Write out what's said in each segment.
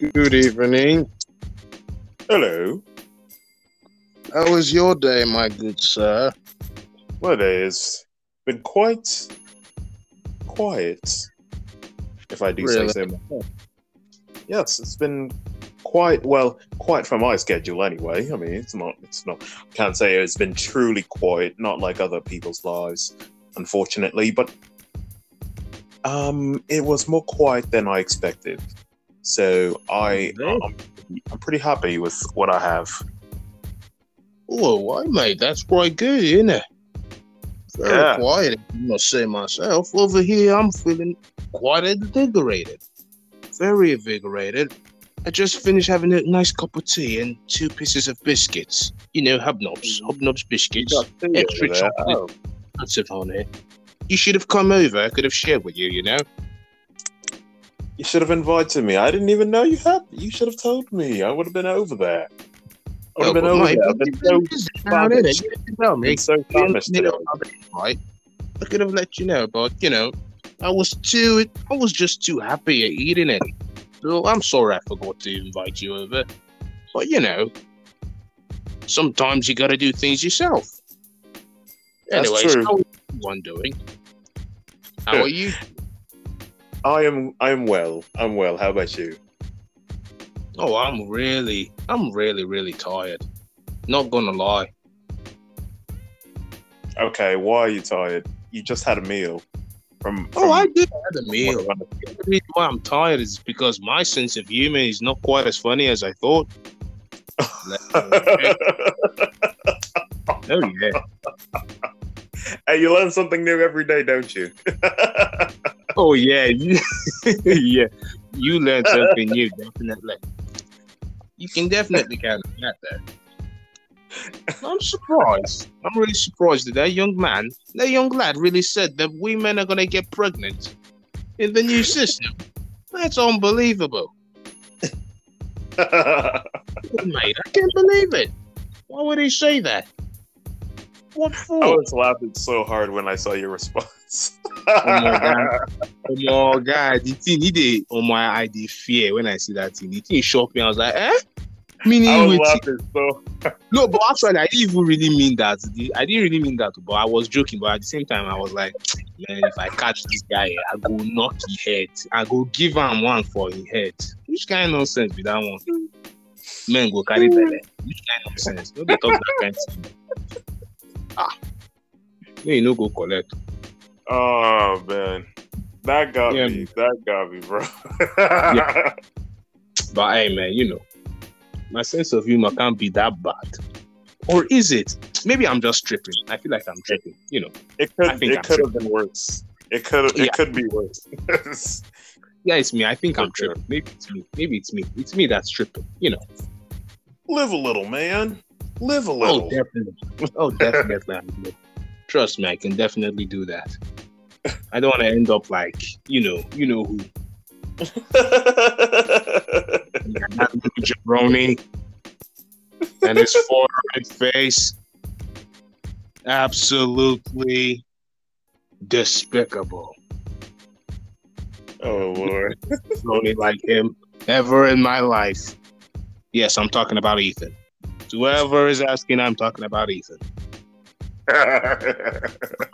Good evening. Hello. How was your day, my good sir? Well, it has been quite quiet, if I do Really? say so myself. Yes, it's been quite well, quite for my schedule anyway. I mean, it's not, it's not, I can't say it's been truly quiet, not like other people's lives, unfortunately, but um, it was more quiet than I expected. So I, Okay. um, I'm pretty happy with what I have. Oh, why, mate? That's quite good, isn't it? Very Yeah. quiet, I must say myself. Over here, I'm feeling quite invigorated. Very invigorated. I just finished having a nice cup of tea and two pieces of biscuits. You know, hobnobs, hobnobs biscuits. Extra Over there. chocolate. Lots of on it. You should have come over. I could have shared with you, you know? You should have invited me. I didn't even know you had. You should have told me. I would have been over there. I would have been over there. I've been so, been busy now, innit? famished. You didn't tell me. been so You know today. about the invite. I could have let you know, but you know, I was too. I was just too happy at eating it. So I'm sorry I forgot to invite you over. But you know, sometimes you got to do things yourself. That's Anyways, true. how is everyone doing? How are you? I am. I am well. I'm well. How about you? Oh, I'm really, I'm really, really tired. Not gonna lie. Okay. Why are you tired? You just had a meal. From. Oh, I did have a meal. The reason why I'm tired is because my sense of humor is not quite as funny as I thought. Oh yeah. hey, you learn something new every day, don't you? Oh yeah. Yeah. You learned something new, definitely. You can definitely count on that. I'm surprised. I'm really surprised that that young man, that young lad, really said that women are gonna get pregnant in the new system. That's unbelievable, mate. I can't believe it. Why would he say that? What for? I was laughing so hard when I saw your response. My God. Oh my god, the thing he did on my ID fear when I see that thing. The thing shocked me. I was like, eh? Meaning I laughing so. no, but actually I didn't even really mean that. I didn't really mean that, but I was joking. But at the same time, I was like, man, if I catch this guy, I go knock his head. I go give him one for his head. Which kind of nonsense be that one? Men go carry belly. Which kind of nonsense? No, they talk that kind of thing. Ah, no, you no go collect. Oh man, that got Yeah. me. That got me, bro. But hey, man, you know, my sense of humor can't be that bad. Or is it? Maybe I'm just tripping. I feel like I'm tripping. You know. It could. It I'm could have been worse. It could. It Yeah. could be worse. Yeah, it's me. I think I'm sure. tripping. Maybe it's me. Maybe it's me. It's me that's tripping. You know. Live a little, man. Live a oh, little. Oh, definitely. Oh, definitely. I'm good. Trust me, I can definitely do that. I don't want to end up like you know, you know who, that jabroni, and his forehead face. Absolutely despicable. oh lord. Only like him ever in my life. Yes, I'm talking about Ethan. Whoever is asking, I'm talking about Ethan.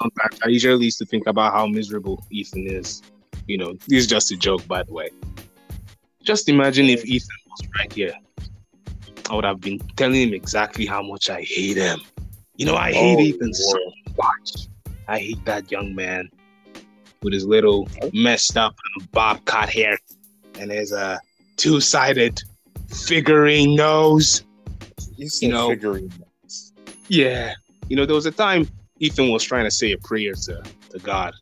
Sometimes I usually used to think about how miserable Ethan is. You know, this is just a joke, by the way. Just imagine if Ethan was right here. I would have been telling him exactly how much I hate him. You know, I hate Oh, Ethan so much. I hate that young man with his little messed up bob cut hair and his uh, two sided figuring nose. You said know- figurine. Nose. Yeah. You know, there was a time Ethan was trying to say a prayer to, to God,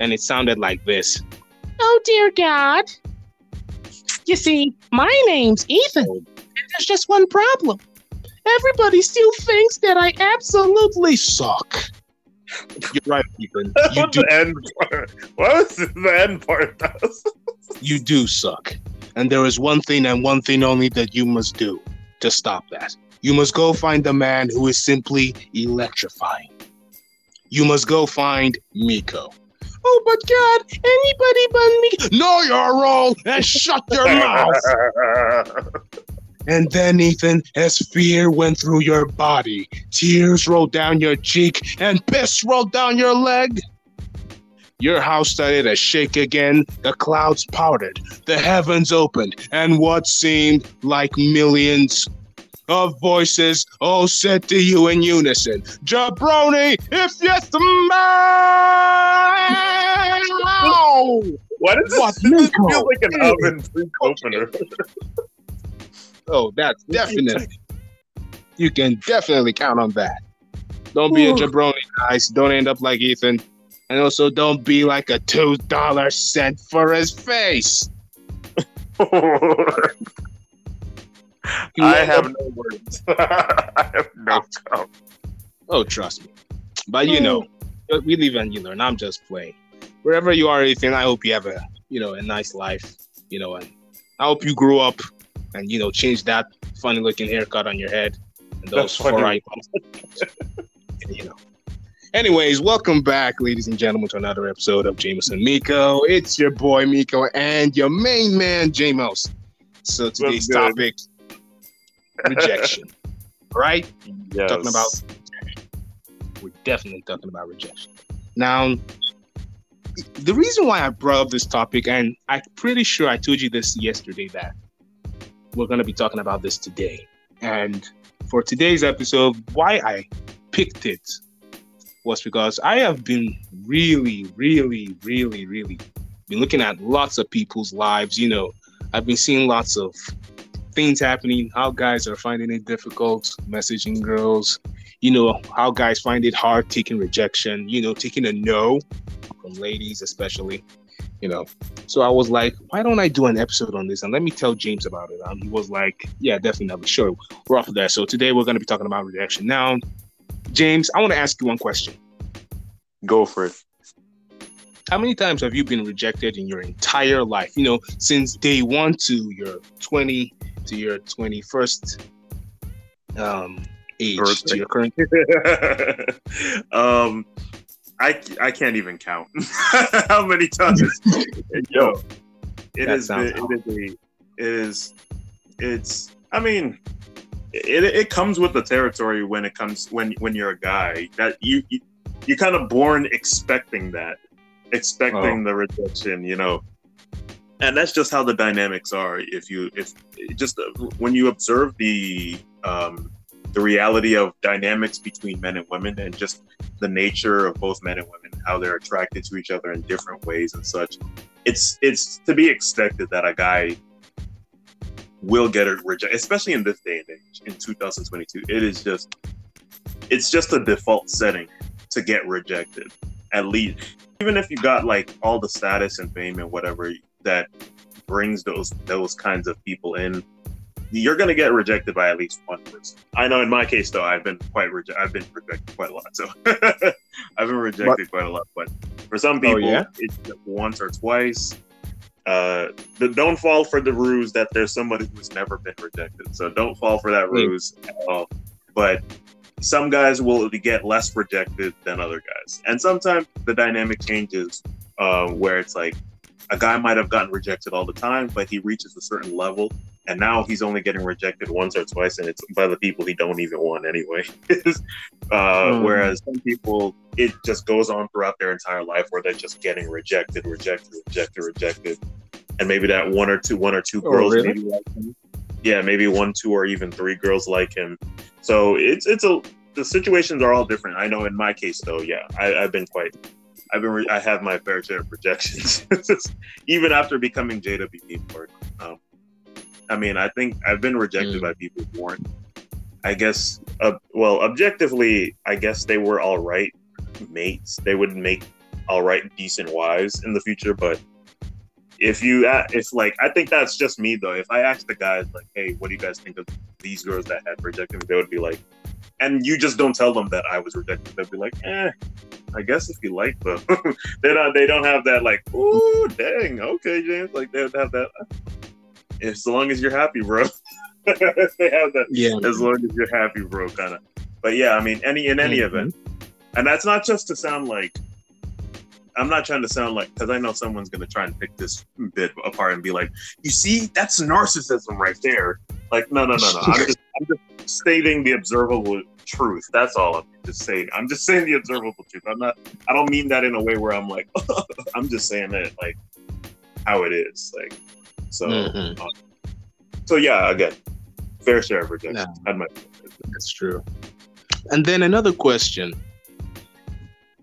and it sounded like this Oh, dear God. You see, my name's Ethan, oh. and there's just one problem. Everybody still thinks that I absolutely suck. You're right, Ethan. You do, the end part? What was the end part? you do suck. And there is one thing and one thing only that you must do to stop that. You must go find the man who is simply electrifying. You must go find Miko. Oh, but God, anybody but me. No, you're wrong, and shut your mouth. And then, Ethan, as fear went through your body, tears rolled down your cheek, and piss rolled down your leg. Your house started to shake again, the clouds parted, the heavens opened, and what seemed like millions of voices all said to you in unison Jabroni, if you smell! What is What, this? This feels like an oven freak opener. Oh, that's definitely. You can definitely count on that. Don't be a jabroni, guys. Don't end up like Ethan. And also, don't be like a $2 cent for his face. I have no ah. words. I have no comment. Oh, trust me. But you know, we live and you learn. I'm just playing. Wherever you are, Ethan, I hope you have a you know a nice life. You know, and I hope you grow up and you know change that funny looking haircut on your head and those four icons. you know. Anyways, welcome back, ladies and gentlemen, to another episode of James and Miko. It's your boy Miko and your main man Jamos. So today's topic: rejection. right? Yes. talking about we're definitely talking about rejection. Now, the reason why I brought up this topic, and I'm pretty sure I told you this yesterday that we're going to be talking about this today. And for today's episode, why I picked it was because I have been really, really, really, really been looking at lots of people's lives. You know, I've been seeing lots of things happening, how guys are finding it difficult messaging girls, you know, how guys find it hard taking rejection, you know, taking a no from ladies, especially, you know. So I was like, why don't I do an episode on this and let me tell James about it? Um, he was like, yeah, definitely, not sure, we're off of that. So today we're going to be talking about rejection. Now, James, I want to ask you one question. Go for it. How many times have you been rejected in your entire life? You know, since day one to your 20 to your 21st um, age to your current. um, I I can't even count how many times. Yo, it is it is it is it's. I mean, it it comes with the territory when it comes when when you're a guy that you you you're kind of born expecting that, expecting the rejection, you know. And that's just how the dynamics are. If you if just uh, when you observe the um, the reality of dynamics between men and women and just the nature of both men and women, how they're attracted to each other in different ways and such. It's it's to be expected that a guy will get a reject, especially in this day and age, in 2022. It is just it's just a default setting to get rejected. At least, even if you got like all the status and fame and whatever that brings those those kinds of people in, you're gonna get rejected by at least one person. I know in my case though, I've been quite reje- I've been rejected quite a lot. So I've been rejected quite a lot. But for some people, yeah? it's once or twice. Uh, the, don't fall for the ruse that there's somebody who's never been rejected. So don't fall for that Mm. ruse at all. But some guys will get less rejected than other guys, and sometimes the dynamic changes uh, where it's like a guy might have gotten rejected all the time, but he reaches a certain level, and now he's only getting rejected once or twice, and it's by the people he don't even want anyway. uh, Hmm. Whereas some people, it just goes on throughout their entire life where they're just getting rejected, rejected, rejected, rejected, and maybe that one or two, one or two Oh, girls really? maybe like him. Yeah, maybe one, two, or even three girls like him. So it's it's a the situations are all different. I know in my case though, yeah, I, I've been quite. I've been re- I have my fair share of projections, even after becoming JWP board. Um, I mean, I think I've been rejected Mm. by people who weren't. I guess, uh, well, objectively, I guess they were all right mates. They would make all right, decent wives in the future. But if you, a- if like, I think that's just me though. If I asked the guys like, "Hey, what do you guys think of these girls that had rejected me?" They would be like, and you just don't tell them that I was rejected. they'd be like, "Eh, I guess if you like them." they don't. They don't have that like, "Ooh, dang, okay, James." Like they would have that. As long as you're happy, bro. they have that Yeah. as long as you're happy, bro, kind of. But yeah, I mean, any in any Mhm. event, and that's not just to sound like I'm not trying to sound like because I know someone's gonna try and pick this bit apart and be like, you see, that's narcissism right there. Like, no, no, no, no. I'm just, I'm just stating the observable truth. That's all I'm just saying. I'm just saying the observable truth. I'm not. I don't mean that in a way where I'm like. I'm just saying it like how it is. Like, so. Mm-hmm. Uh, so yeah, again, fair share of rejection. No, that's true. And then another question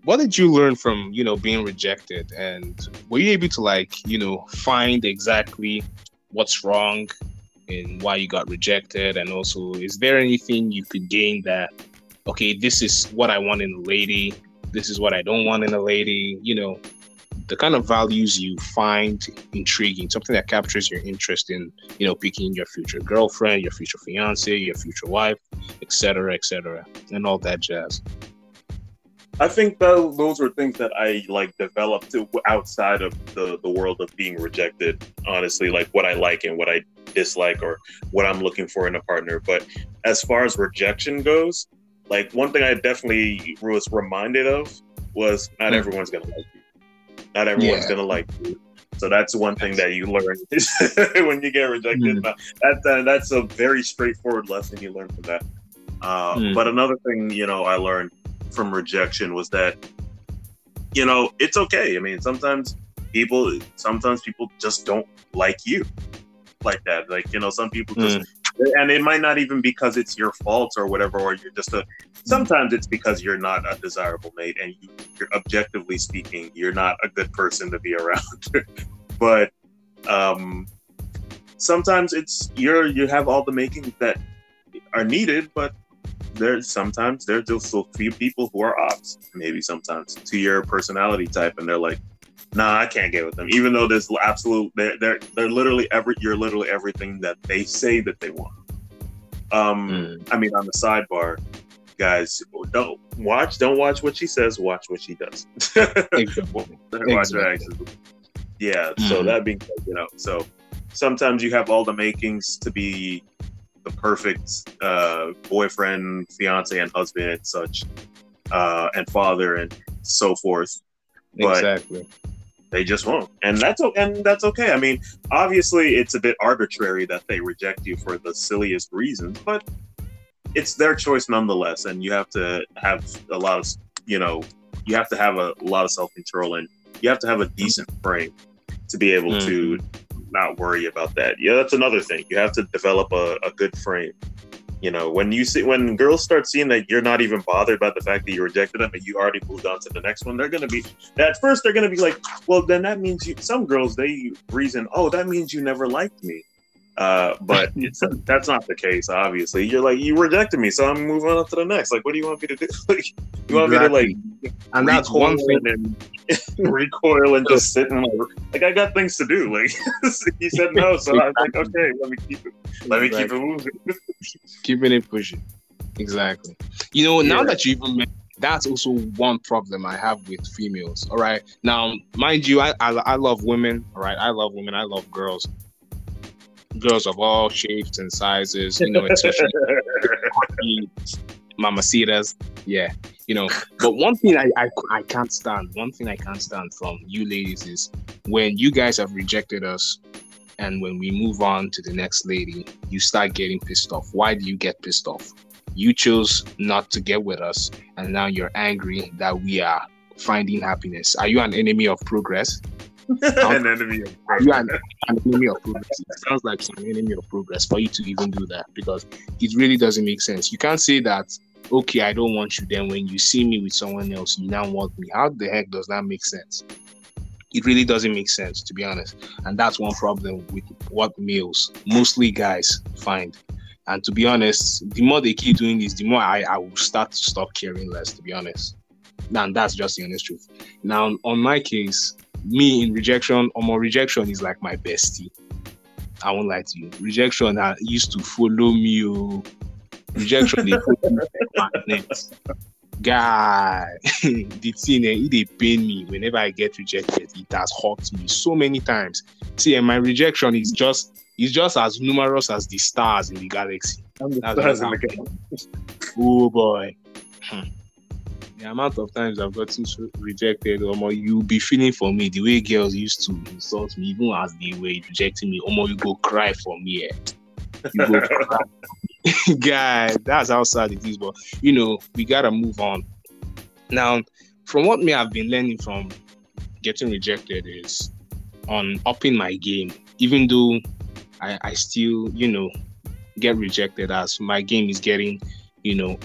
what did you learn from you know being rejected? And were you able to like you know find exactly what's wrong and why you got rejected? And also is there anything you could gain that okay this is what i want in a lady this is what i don't want in a lady? You know the kind of values you find intriguing something that captures your interest in you know picking your future girlfriend your future fiance your future wife etc etc and all that jazz I think that those were things that I like developed outside of the the world of being rejected. Honestly, like what I like and what I dislike, or what I'm looking for in a partner. But as far as rejection goes, like one thing I definitely was reminded of was not mm. everyone's gonna like you. Not everyone's yeah. gonna like you. So that's one thing that you learn when you get rejected. Mm. That, that's a very straightforward lesson you learn from that. Uh, mm. But another thing, you know, I learned from rejection was that you know it's okay. I mean sometimes people sometimes people just don't like you like that. Like you know some people just mm. and it might not even because it's your fault or whatever or you're just a sometimes it's because you're not a desirable mate and you, you're objectively speaking you're not a good person to be around. But um sometimes it's you're you have all the makings that are needed but there's sometimes there's just a few people who are ops, maybe sometimes to your personality type, and they're like, "Nah, I can't get with them." Even though there's absolute, they're they're, they're literally every you're literally everything that they say that they want. Um, mm. I mean, on the sidebar, guys, don't watch, don't watch what she says, watch what she does. exactly. exactly. Yeah. Mm. So hmm. that being said, you know, so sometimes you have all the makings to be the perfect uh, boyfriend, fiance, and husband, and such, uh, and father, and so forth. But exactly. They just won't, and that's and that's okay. I mean, obviously, it's a bit arbitrary that they reject you for the silliest reasons, but it's their choice nonetheless. And you have to have a lot of, you know, you have to have a, lot of self control, and you have to have a decent frame to be able mm. to not worry about that. Yeah, that's another thing. You have to develop a, a good frame. You know, when you see when girls start seeing that you're not even bothered about the fact that you rejected them and you already moved on to the next one, they're gonna be at first they're gonna be like, well, then that means you. Some girls they reason, oh, that means you never liked me. Uh, but it's that's not the case. Obviously, you're like you rejected me, so I'm moving on to the next. Like, what do you want me to do? like, you want exactly. me to like, and that's one thing. And recoil and just sit and like, like I got things to do. Like he said no, so I was like, okay, let me keep it. Let exactly. me keep it moving. Keeping it pushing. Exactly. You know, yeah. now that you even that's also one problem I have with females. All right. Now, mind you, I, I, I love women. All right. I love women. I love girls girls of all shapes and sizes, you know, especially mamacitas. Yeah, you know. But one thing I, I, I can't stand, one thing I can't stand from you ladies is when you guys have rejected us and when we move on to the next lady, you start getting pissed off. Why do you get pissed off? You chose not to get with us, and now you're angry that we are finding happiness. Are you an enemy of progress? an enemy of progress. You are an, an enemy of progress. It sounds like an enemy of progress for you to even do that because it really doesn't make sense. You can't say that, okay, I don't want you. Then when you see me with someone else, you now want me. How the heck does that make sense? It really doesn't make sense, to be honest. And that's one problem with what males, mostly guys, find. And to be honest, the more they keep doing this, the more I, I will start to stop caring less, to be honest. And that's just the honest truth. Now, on my case, me in rejection, or more rejection is like my bestie. I won't lie to you. Rejection I used to follow me. Oh. Rejection they put me magnet. Guy, the thing eh, it they pain me whenever I get rejected. It has hurt me so many times. See, and my rejection is just is just as numerous as the stars in the galaxy. The stars in the galaxy. Oh boy. Hmm. The amount of times I've gotten rejected, or you'll be feeling for me the way girls used to insult me, even as they were rejecting me. Or you go cry for me. Eh? You go cry. Guy, that's how sad it is. But you know, we gotta move on. Now, from what me I've been learning from getting rejected is on upping my game, even though I, I still, you know, get rejected as my game is getting, you know,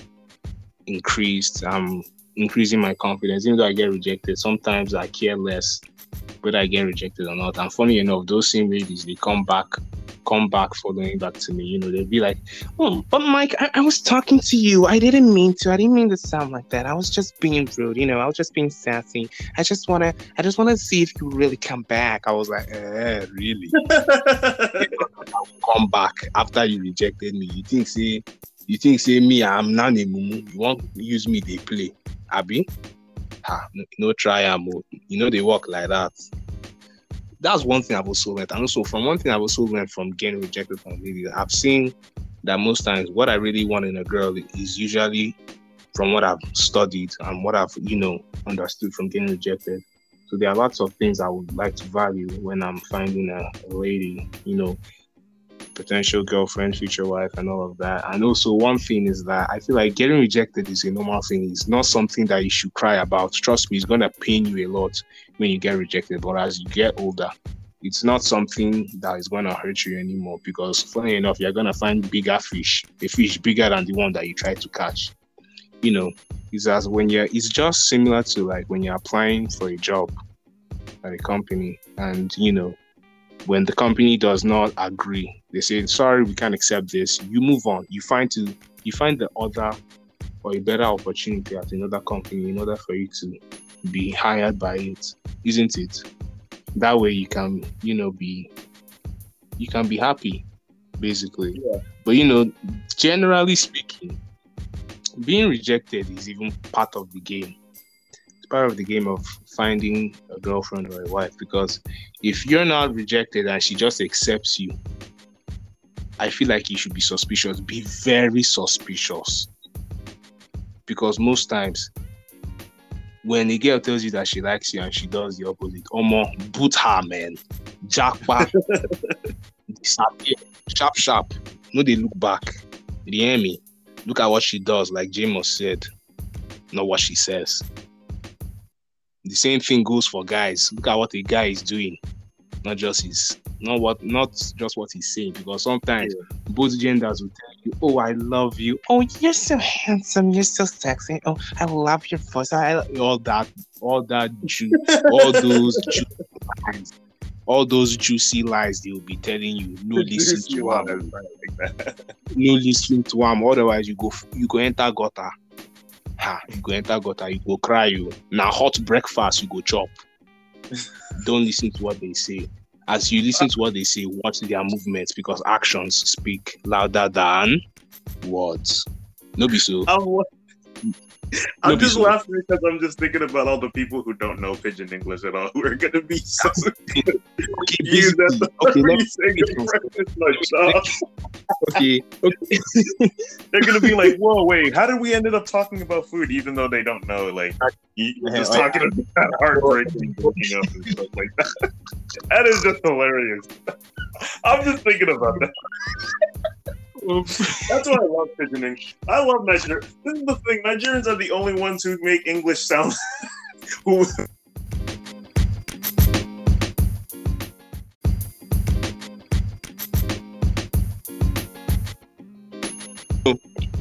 increased. I'm increasing my confidence. Even though I get rejected, sometimes I care less whether I get rejected or not. And funny enough, those same ladies they come back come back following back to me. You know, they'd be like, "Oh, but Mike, I, I, was talking to you. I didn't mean to. I didn't mean to sound like that. I was just being rude. You know, I was just being sassy. I just wanna, I just wanna see if you really come back." I was like, "Eh, really?" come back after you rejected me. You think say, you think say me, I'm not a mumu. You want use me? They play, Abby. Ah, no, try, I'm You know they work like that that's one thing I've also learned. And also from one thing I've also learned from getting rejected from ladies, I've seen that most times what I really want in a girl is usually from what I've studied and what I've, you know, understood from getting rejected. So there are lots of things I would like to value when I'm finding a lady, you know, potential girlfriend, future wife, and all of that. And also, one thing is that I feel like getting rejected is a normal thing. It's not something that you should cry about. Trust me, it's going to pain you a lot when you get rejected. But as you get older, it's not something that is going to hurt you anymore because, funny enough, you're going to find bigger fish, a fish bigger than the one that you tried to catch. You know, it's as when you're, it's just similar to like when you're applying for a job at a company and, you know, when the company does not agree, they say, "Sorry, we can't accept this." You move on. You find to you find the other or a better opportunity at another company in order for you to be hired by it, isn't it? That way you can, you know, be you can be happy, basically. Yeah. But you know, generally speaking, being rejected is even part of the game It's part of the game of finding a girlfriend or a wife because if you're not rejected and she just accepts you, I feel like you should be suspicious. Be very suspicious. Because most times when a girl tells you that she likes you and she does the opposite, oh Omo, boot her, man. Jackpot. disappear. Sharp, sharp. No, they look back. You hear me? Look at what she does, like James said, not what she says. The same thing goes for guys. Look at what a guy is doing, not just his, not what, not just what he's saying. Because sometimes yeah. both genders will tell you, "Oh, I love you. Oh, you're so handsome. You're so sexy. Oh, I love your voice. I all that, all that, ju- all those juicy lies, all those juicy lies they will be telling you. No, listen to him. no, listen to him. Otherwise, you go, you go enter gutter ha you go enter gutter you go cry you now hot breakfast you go chop don't listen to what they say as you listen to what they say watch their movements because actions speak louder than words. No be so oh, I'm just laughing because I'm just thinking about all the people who don't know pidgin English at all who are going to be so okay, use that okay, okay, okay. They're going to be like, "Whoa, wait, how did we ended up talking about food?" Even though they don't know, like, you, just talking about heartbreaking hooking up and stuff like that. That is just hilarious. I'm just thinking about that. That's why I love pigeoning. I love Naija. This is the thing. Nigerians are the only ones who make English sound. who.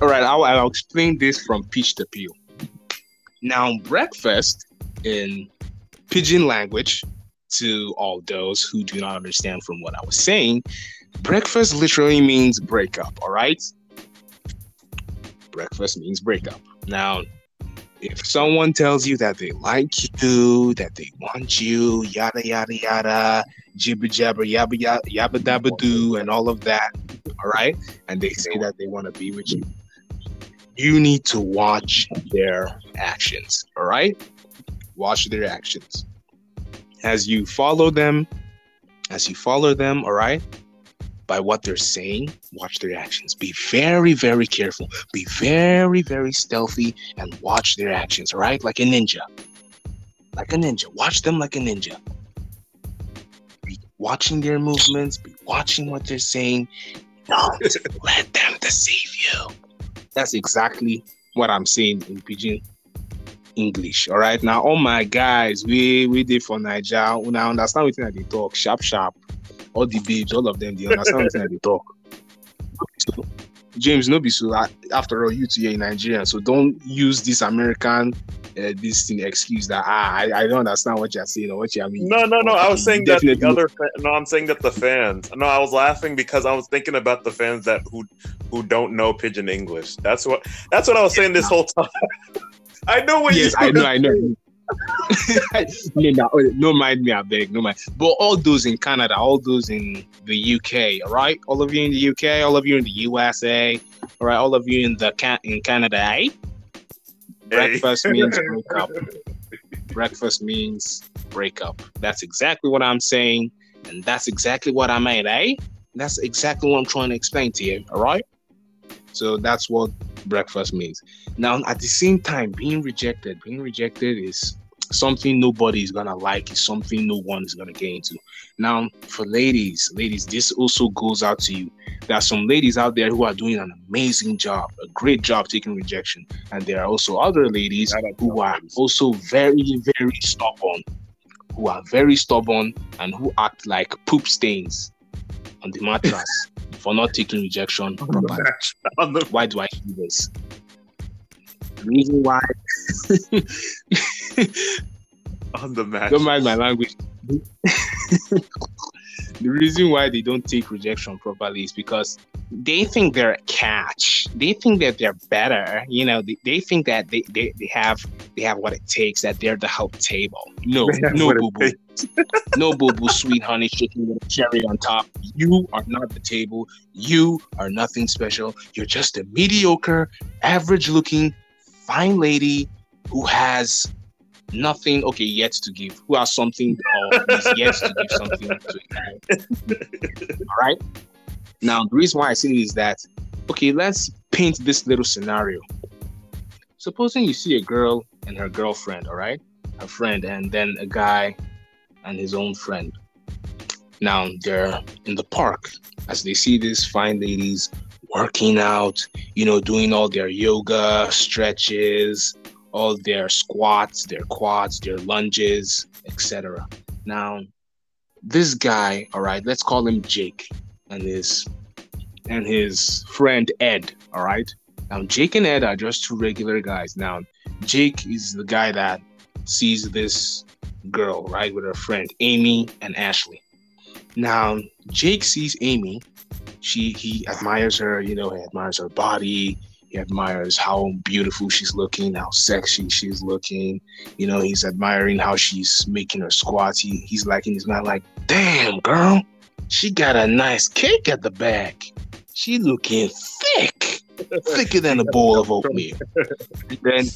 All right, I'll, I'll explain this from pitch to peel. Now, breakfast in pidgin language, to all those who do not understand from what I was saying, breakfast literally means breakup, all right? Breakfast means breakup. Now, if someone tells you that they like you, that they want you, yada yada yada, jibber jabber yabba yabba yabba dabba doo, and all of that, all right, and they say that they want to be with you, you need to watch their actions, all right? Watch their actions. As you follow them, as you follow them, all right, by what they're saying, watch their actions. Be very, very careful. Be very, very stealthy and watch their actions, all right? Like a ninja. Like a ninja. Watch them like a ninja. Be watching their movements, be watching what they're saying. Don't let them deceive you. That's exactly what I'm saying in pidgin English. All right. Now, all my guys, we we did for Naija. When I understand what they talk, sharp, sharp. All the babes, all of them, they understand what they talk. So, James, no be so. After all, you two are in Nigeria, so don't use this American uh, this thing excuse that ah, I, I don't understand what you're saying or what you mean. No, no, no. I was saying that the other. Fa- no, I'm saying that the fans. No, I was laughing because I was thinking about the fans that who who don't know pidgin English. That's what that's what I was saying this whole time. I know what yes, you. I know, I know. no, no, no mind me, I beg, no mind. But all those in Canada, all those in the UK, all right, all of you in the UK, all of you in the USA, all right, all of you in the can in Canada, eh? Breakfast hey. means breakup. Breakfast means breakup. That's exactly what I'm saying, and that's exactly what I mean, eh? That's exactly what I'm trying to explain to you, all right? So that's what breakfast means. Now, at the same time, being rejected, being rejected is something nobody is gonna like, is something no one is gonna get into. Now, for ladies, ladies, this also goes out to you. There are some ladies out there who are doing an amazing job, a great job taking rejection, and there are also other ladies who are also very, very stubborn, who are very stubborn and who act like poop stains on the mattress for not taking rejection properly. Why do I do this? The reason why on the match. Don't mind my language. The reason why they don't take rejection properly is because they think they're a catch. They think that they're better. You know, they, they think that they, they, they have they have what it takes, that they're the help table. No, no boo boo. no boo boo, sweet honey chicken with a cherry on top. You are not the table. You are nothing special. You're just a mediocre, average looking, fine lady who has nothing okay yet to give. Who has something or is yet to give something to all right now the reason why i say this is that okay let's paint this little scenario. Supposing you see a girl and her girlfriend all right a friend and then a guy and his own friend. Now they're in the park as they see these fine ladies working out you know doing all their yoga stretches all their squats, their quads, their lunges, etc. Now, this guy, all right, let's call him Jake, and his and his friend Ed, all right. Now, Jake and Ed are just two regular guys. Now, Jake is the guy that sees this girl, right, with her friend Amy and Ashley. Now, Jake sees Amy. She he admires her, you know, he admires her body, admires how beautiful she's looking, how sexy she's looking. You know, he's admiring how she's making her squats. He, he's liking he's not like, damn, girl, she got a nice cake at the back. She looking thick, thicker than a bowl of oatmeal. Then,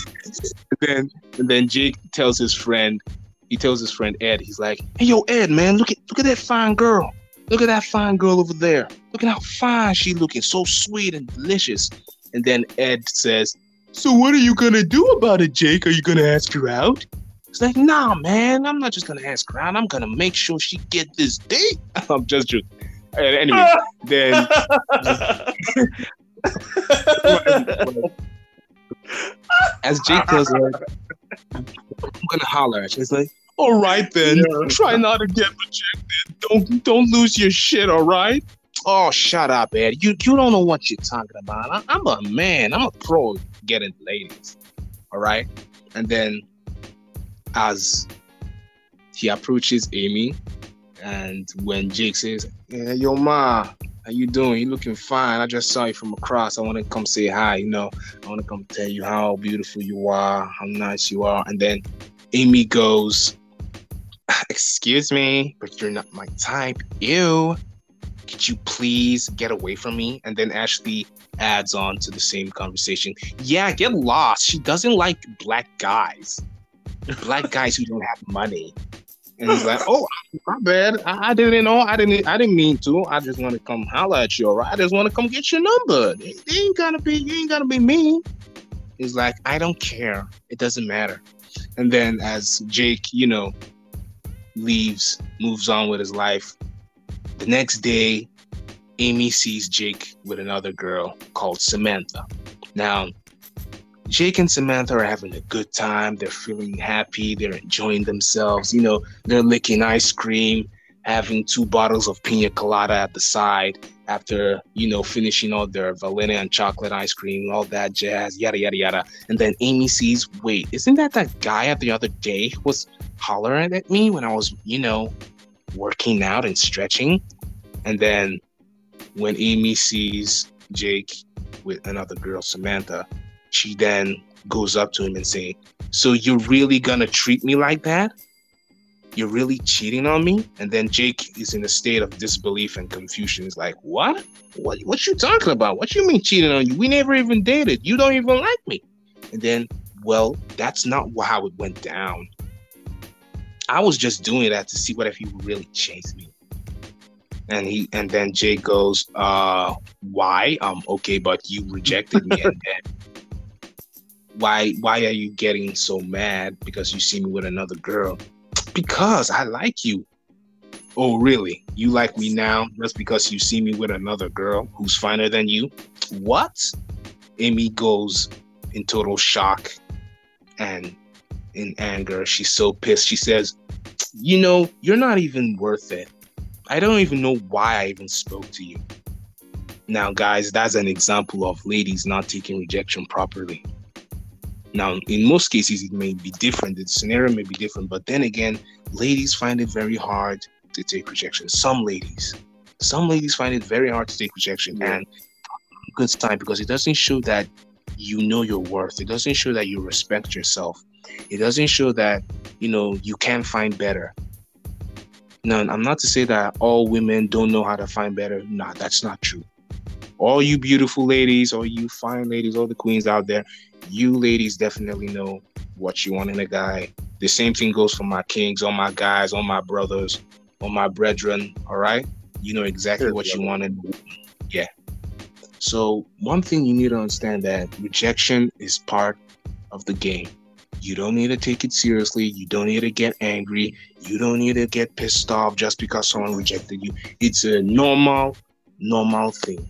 then, then Jake tells his friend, he tells his friend Ed, he's like, "Hey, yo, Ed, man, look at look at that fine girl. Look at that fine girl over there. Look at how fine she looking, so sweet and delicious. And then Ed says, So what are you gonna do about it, Jake? Are you gonna ask her out? It's like, nah, man, I'm not just gonna ask her out. I'm gonna make sure she get this date. I'm just joking. Uh, anyway, then as Jake tells her, I'm gonna holler at you. It's like, all right then. Yeah. Try not to get rejected. Don't don't lose your shit, all right? Oh, shut up, Ed. You you don't know what you're talking about. I, am a man. I'm a pro getting ladies. All right. And then as he approaches Amy, and when Jake says, yeah, "Yo, ma, how you doing? You looking fine. I just saw you from across. I want to come say hi. You know, I want to come tell you how beautiful you are, how nice you are." And then Amy goes, Excuse me, but you're not my type. Ew. Could you please get away from me? And then Ashley adds on to the same conversation. Yeah, get lost. She doesn't like black guys. Black guys who don't have money. And he's like, Oh, My bad. I, I, didn't know. I didn't. I didn't mean to. I just want to come holler at you. Right? I just want to come get your number. They, ain't gotta be. You ain't gotta be mean. He's like, I don't care. It doesn't matter. And then as Jake, you know, leaves, moves on with his life. The next day, Amy sees Jake with another girl called Samantha. Now, Jake and Samantha are having a good time. They're feeling happy. They're enjoying themselves. You know, they're licking ice cream, having two bottles of pina colada at the side after, you know, finishing all their vanilla and chocolate ice cream, all that jazz, yada, yada, yada. And then Amy sees, wait, isn't that that guy at the other day who was hollering at me when I was, you know, working out and stretching? And then when Amy sees Jake with another girl, Samantha, she then goes up to him and say, "So you're really gonna treat me like that? You're really cheating on me?" And then Jake is in a state of disbelief and confusion. He's like, "What? What? What you talking about? What you mean cheating on you? We never even dated. You don't even like me." And then, well, that's not how it went down. I was just doing that to see what if he would really chase me. And he and then Jake goes, uh, why? Um, okay, but you rejected me and then why why are you getting so mad because you see me with another girl? Because I like you. Oh, really? You like me now just because you see me with another girl who's finer than you? What? Amy goes in total shock and in anger. She's so pissed. She says, You know, you're not even worth it. I don't even know why I even spoke to you. Now, guys, that's an example of ladies not taking rejection properly. Now, in most cases, it may be different. The scenario may be different, but then again, ladies find it very hard to take rejection. Some ladies, some ladies find it very hard to take rejection, yeah. and good sign because it doesn't show that you know your worth. It doesn't show that you respect yourself. It doesn't show that you know you can find better. Now, I'm not to say that all women don't know how to find better. Nah, that's not true all you beautiful ladies, all you fine ladies, all the queens out there, you ladies definitely know what you want in a guy. The same thing goes for my kings, all my guys, all my brothers, all my brethren. All right, you know exactly what you want in. Yeah. So one thing you need to understand that rejection is part of the game. You don't need to take it seriously. You don't need to get angry. You don't need to get pissed off just because someone rejected you. It's a normal, normal thing.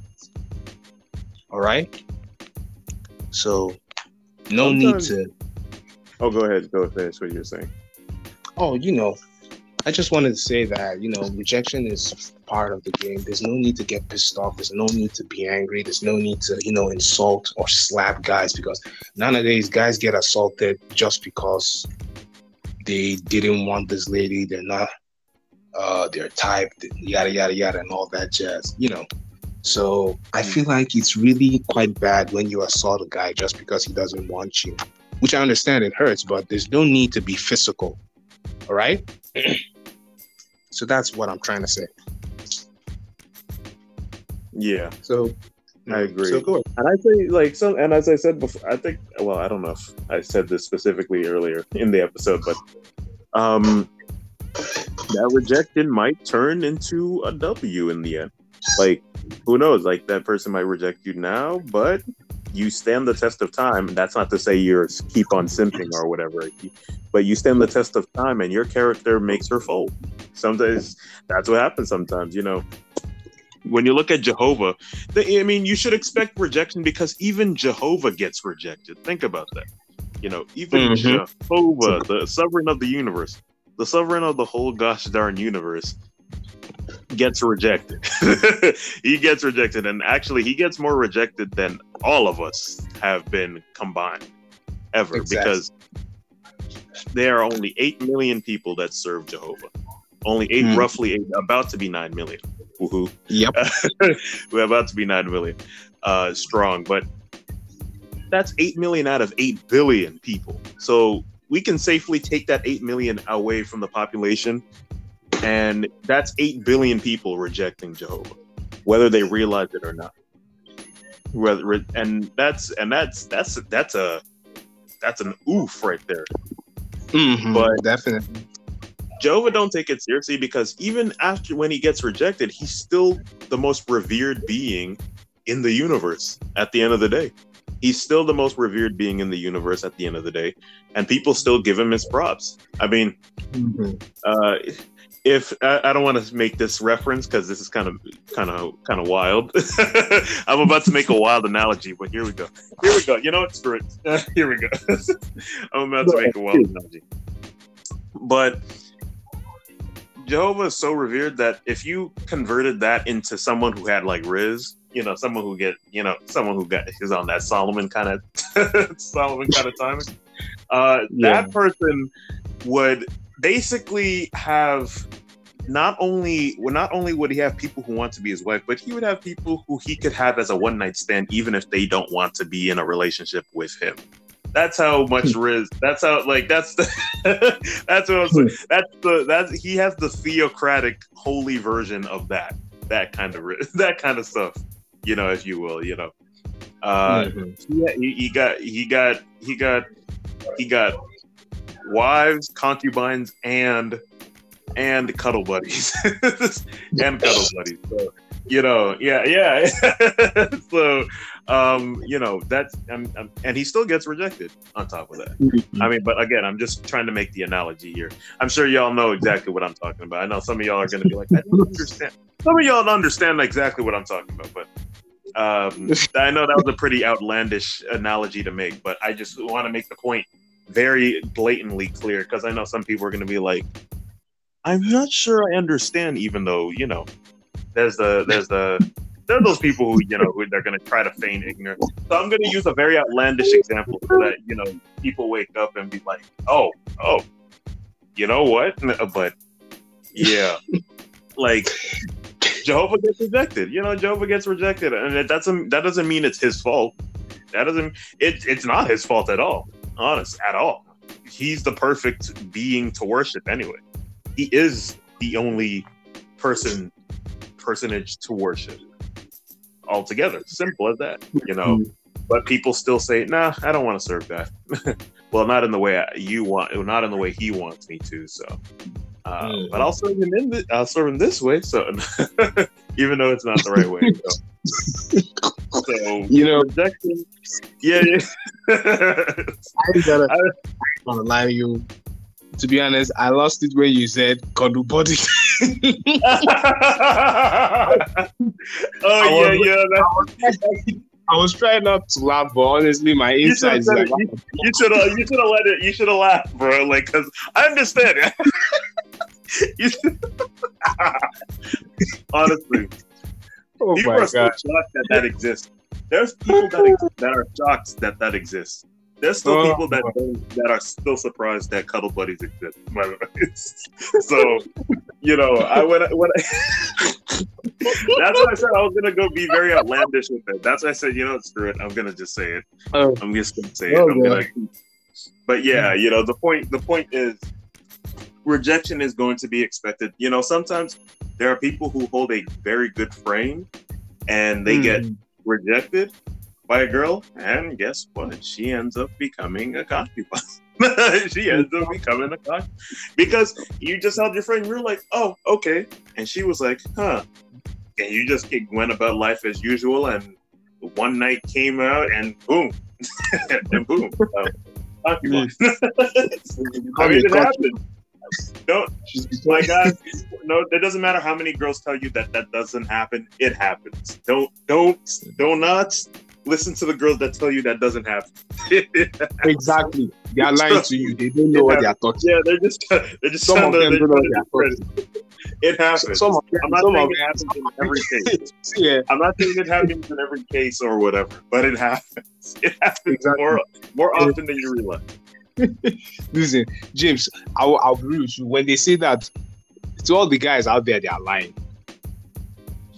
All right. So no Sometimes, need to. Oh, go ahead. Go finish what you're saying. Oh, you know, I just wanted to say that you know rejection is part of the game. There's no need to get pissed off. There's no need to be angry. There's no need to you know insult or slap guys because nowadays guys get assaulted just because they didn't want this lady. They're not uh, their type. Yada yada yada and all that jazz. You know. So I feel like it's really quite bad when you assault a guy just because he doesn't want you, which I understand it hurts, but there's no need to be physical. All right. so that's what I'm trying to say. Yeah. So I agree. So and I say like some, and as I said before, I think well, I don't know if I said this specifically earlier in the episode, but um, that rejection might turn into a W in the end. Like who knows? Like that person might reject you now, but you stand the test of time. That's not to say you're keep on simping or whatever, but you stand the test of time, and your character makes her fold. Sometimes that's what happens. Sometimes, you know, when you look at Jehovah, I mean, you should expect rejection because even Jehovah gets rejected. Think about that. You know, even mm-hmm. Jehovah, the sovereign of the universe, the sovereign of the whole gosh darn universe, gets rejected. he gets rejected, and actually, he gets more rejected than all of us have been combined ever exactly. because there are only 8 million people that serve Jehovah. Only 8, mm. roughly eight, about to be 9 million. Woohoo. Yep. We're about to be 9 million uh, strong, but that's 8 million out of 8 billion people. So we can safely take that 8 million away from the population and that's 8 billion people rejecting Jehovah, whether they realize it or not. Whether, and that's and that's that's that's a that's an oof right there. Mm-hmm, but definitely. Jehovah don't take it seriously because even after when he gets rejected, he's still the most revered being in the universe at the end of the day. He's still the most revered being in the universe at the end of the day, and people still give him his props. I mean, mm-hmm. uh, if I, I don't want to make this reference because this is kind of kind of kind of wild. I'm about to make a wild analogy, but here we go. Here we go. You know what? Screw it. Here we go. I'm about to make a wild analogy. But Jehovah is so revered that if you converted that into someone who had like Riz, you know, someone who get, you know, someone who got is on that Solomon kind of Solomon kind of timing, uh, yeah. that person would basically have not only well, not only would he have people who want to be his wife, but he would have people who he could have as a one night stand, even if they don't want to be in a relationship with him. That's how much hmm. Riz. That's how like that's the that's what I'm saying. Hmm. That's the that's he has the theocratic holy version of that that kind of that kind of stuff. You know, if you will. You know, uh, mm-hmm. he, he got he got he got he got wives, concubines, and and cuddle buddies, and cuddle buddies. So, you know, yeah, yeah. so, um, you know, that's um, um, and he still gets rejected on top of that. Mm-hmm. I mean, but again, I'm just trying to make the analogy here. I'm sure y'all know exactly what I'm talking about. I know some of y'all are going to be like, I don't understand. Some of y'all don't understand exactly what I'm talking about, but um, I know that was a pretty outlandish analogy to make, but I just want to make the point very blatantly clear because I know some people are going to be like, I'm not sure I understand, even though you know, there's the there's the there are those people who you know who they're going to try to feign ignorance. So I'm going to use a very outlandish example so that you know people wake up and be like, oh oh, you know what? But yeah, like Jehovah gets rejected. You know, Jehovah gets rejected, and that doesn't that doesn't mean it's his fault. That doesn't it, it's not his fault at all honest at all. He's the perfect being to worship anyway. He is the only person personage to worship altogether. Simple as that, you know. Mm-hmm. But people still say, "Nah, I don't want to serve God." well, not in the way you want, not in the way He wants me to. So, uh, mm. but I'll serve him in. The, I'll serve him this way. So, even though it's not the right way. So. So you know, rejection. Yeah, yeah. I gotta. I, want to lie to you. To be honest, I lost it when you said cuddle body. oh yeah, yeah. I was trying not to laugh, but honestly, my insides. Like, you, you should have. You should have let it. You should have laughed, bro. Like, cause I understand. Honestly, Oh people are still shocked that that exists. There's people that exist, that are shocked that that exists. There's still oh, people that that are still surprised that cuddle buddies exist. so, you know, I when I, when I, that's why I said I was gonna go be very outlandish with it. That's why I said, you know, screw it. I'm gonna just say it. Oh. I'm just gonna say oh, it. I'm gonna, but yeah, you know, the point the point is rejection is going to be expected. You know, sometimes there are people who hold a very good frame and they mm. get hmm. rejected by a girl, and guess what? She ends up becoming a concubine. she ends up becoming a concubine because you just held your frame. You're like, oh, okay, and she was like, huh, and you just went about life as usual, and one night came out, and boom, and boom, uh, concubine. I mean, it happened don't my God, no, it uh, doesn't matter how many girls tell you that that doesn't happen. It happens. Don't don't don't not listen to the girls that tell you that doesn't happen. exactly, they are lying to you. They don't know what they are talking. Yeah, they're just they're just some of them don't know what they are talking. It happens. Some, of, I'm not saying it happens in every case. yeah. I'm not saying it happens in every case or whatever, but it happens. It happens exactly. more more often than you realize. Listen, James, I'll, I'll agree with you. When they say that to all the guys out there, they are lying.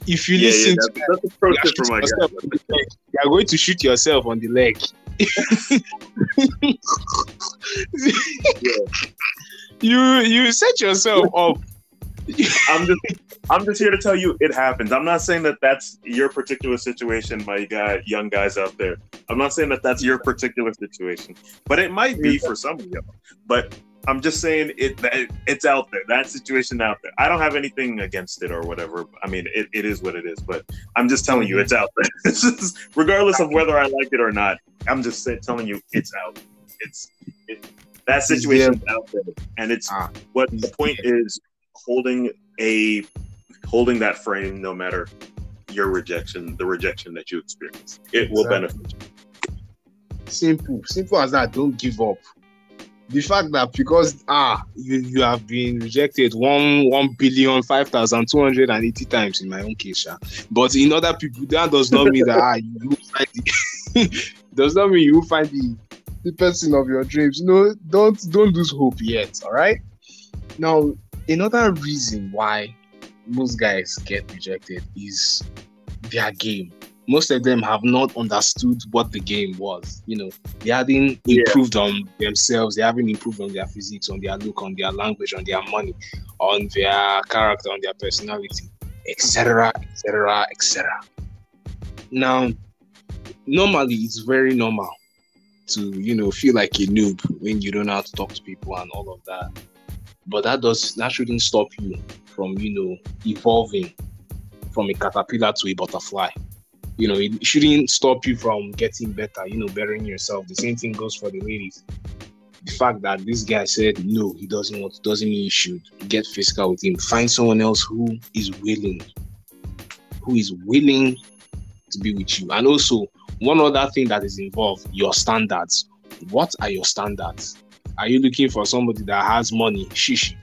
If you yeah, listen yeah, that's, to that's them, for my guy. You are going to shoot yourself on the leg. yeah. You you set yourself up. I'm just I'm just here to tell you it happens. I'm not saying that that's your particular situation, my guy, young guys out there. I'm not saying that that's your particular situation, but it might be for some of you. But I'm just saying it. That, it's out there. That situation out there. I don't have anything against it or whatever. I mean, it, it is what it is. But I'm just telling you, it's out there. it's just, regardless of whether I like it or not. I'm just say, telling you, it's out. It's it, that situation's yeah. out there, and it's ah. what the point is holding a holding that frame no matter your rejection, the rejection that you experience. It will benefit you. Simple, simple as that. Don't give up the fact that because ah you you have been rejected one one billion five thousand two hundred and eighty times in my own case, yeah. but in other people that does not mean that ah you find the does not mean you find the the person of your dreams. No, don't don't lose hope yet. All right. Now another reason why most guys get rejected is their game most of them have not understood what the game was. You know, they haven't improved yeah. on themselves, they haven't improved on their physics, on their look, on their language, on their money, on their character, on their personality, etc., etc., etc. Now, normally it's very normal to you know feel like a noob when you don't know how to talk to people and all of that. But that does that shouldn't stop you from you know evolving from a caterpillar to a butterfly you know, it shouldn't stop you from getting better, you know, bettering yourself. The same thing goes for the ladies. The fact that this guy said no, he doesn't want doesn't mean you should get physical with him. Find someone else who is willing, who is willing to be with you. And also, one other thing that is involved, your standards. What are your standards? Are you looking for somebody that has money? Shishi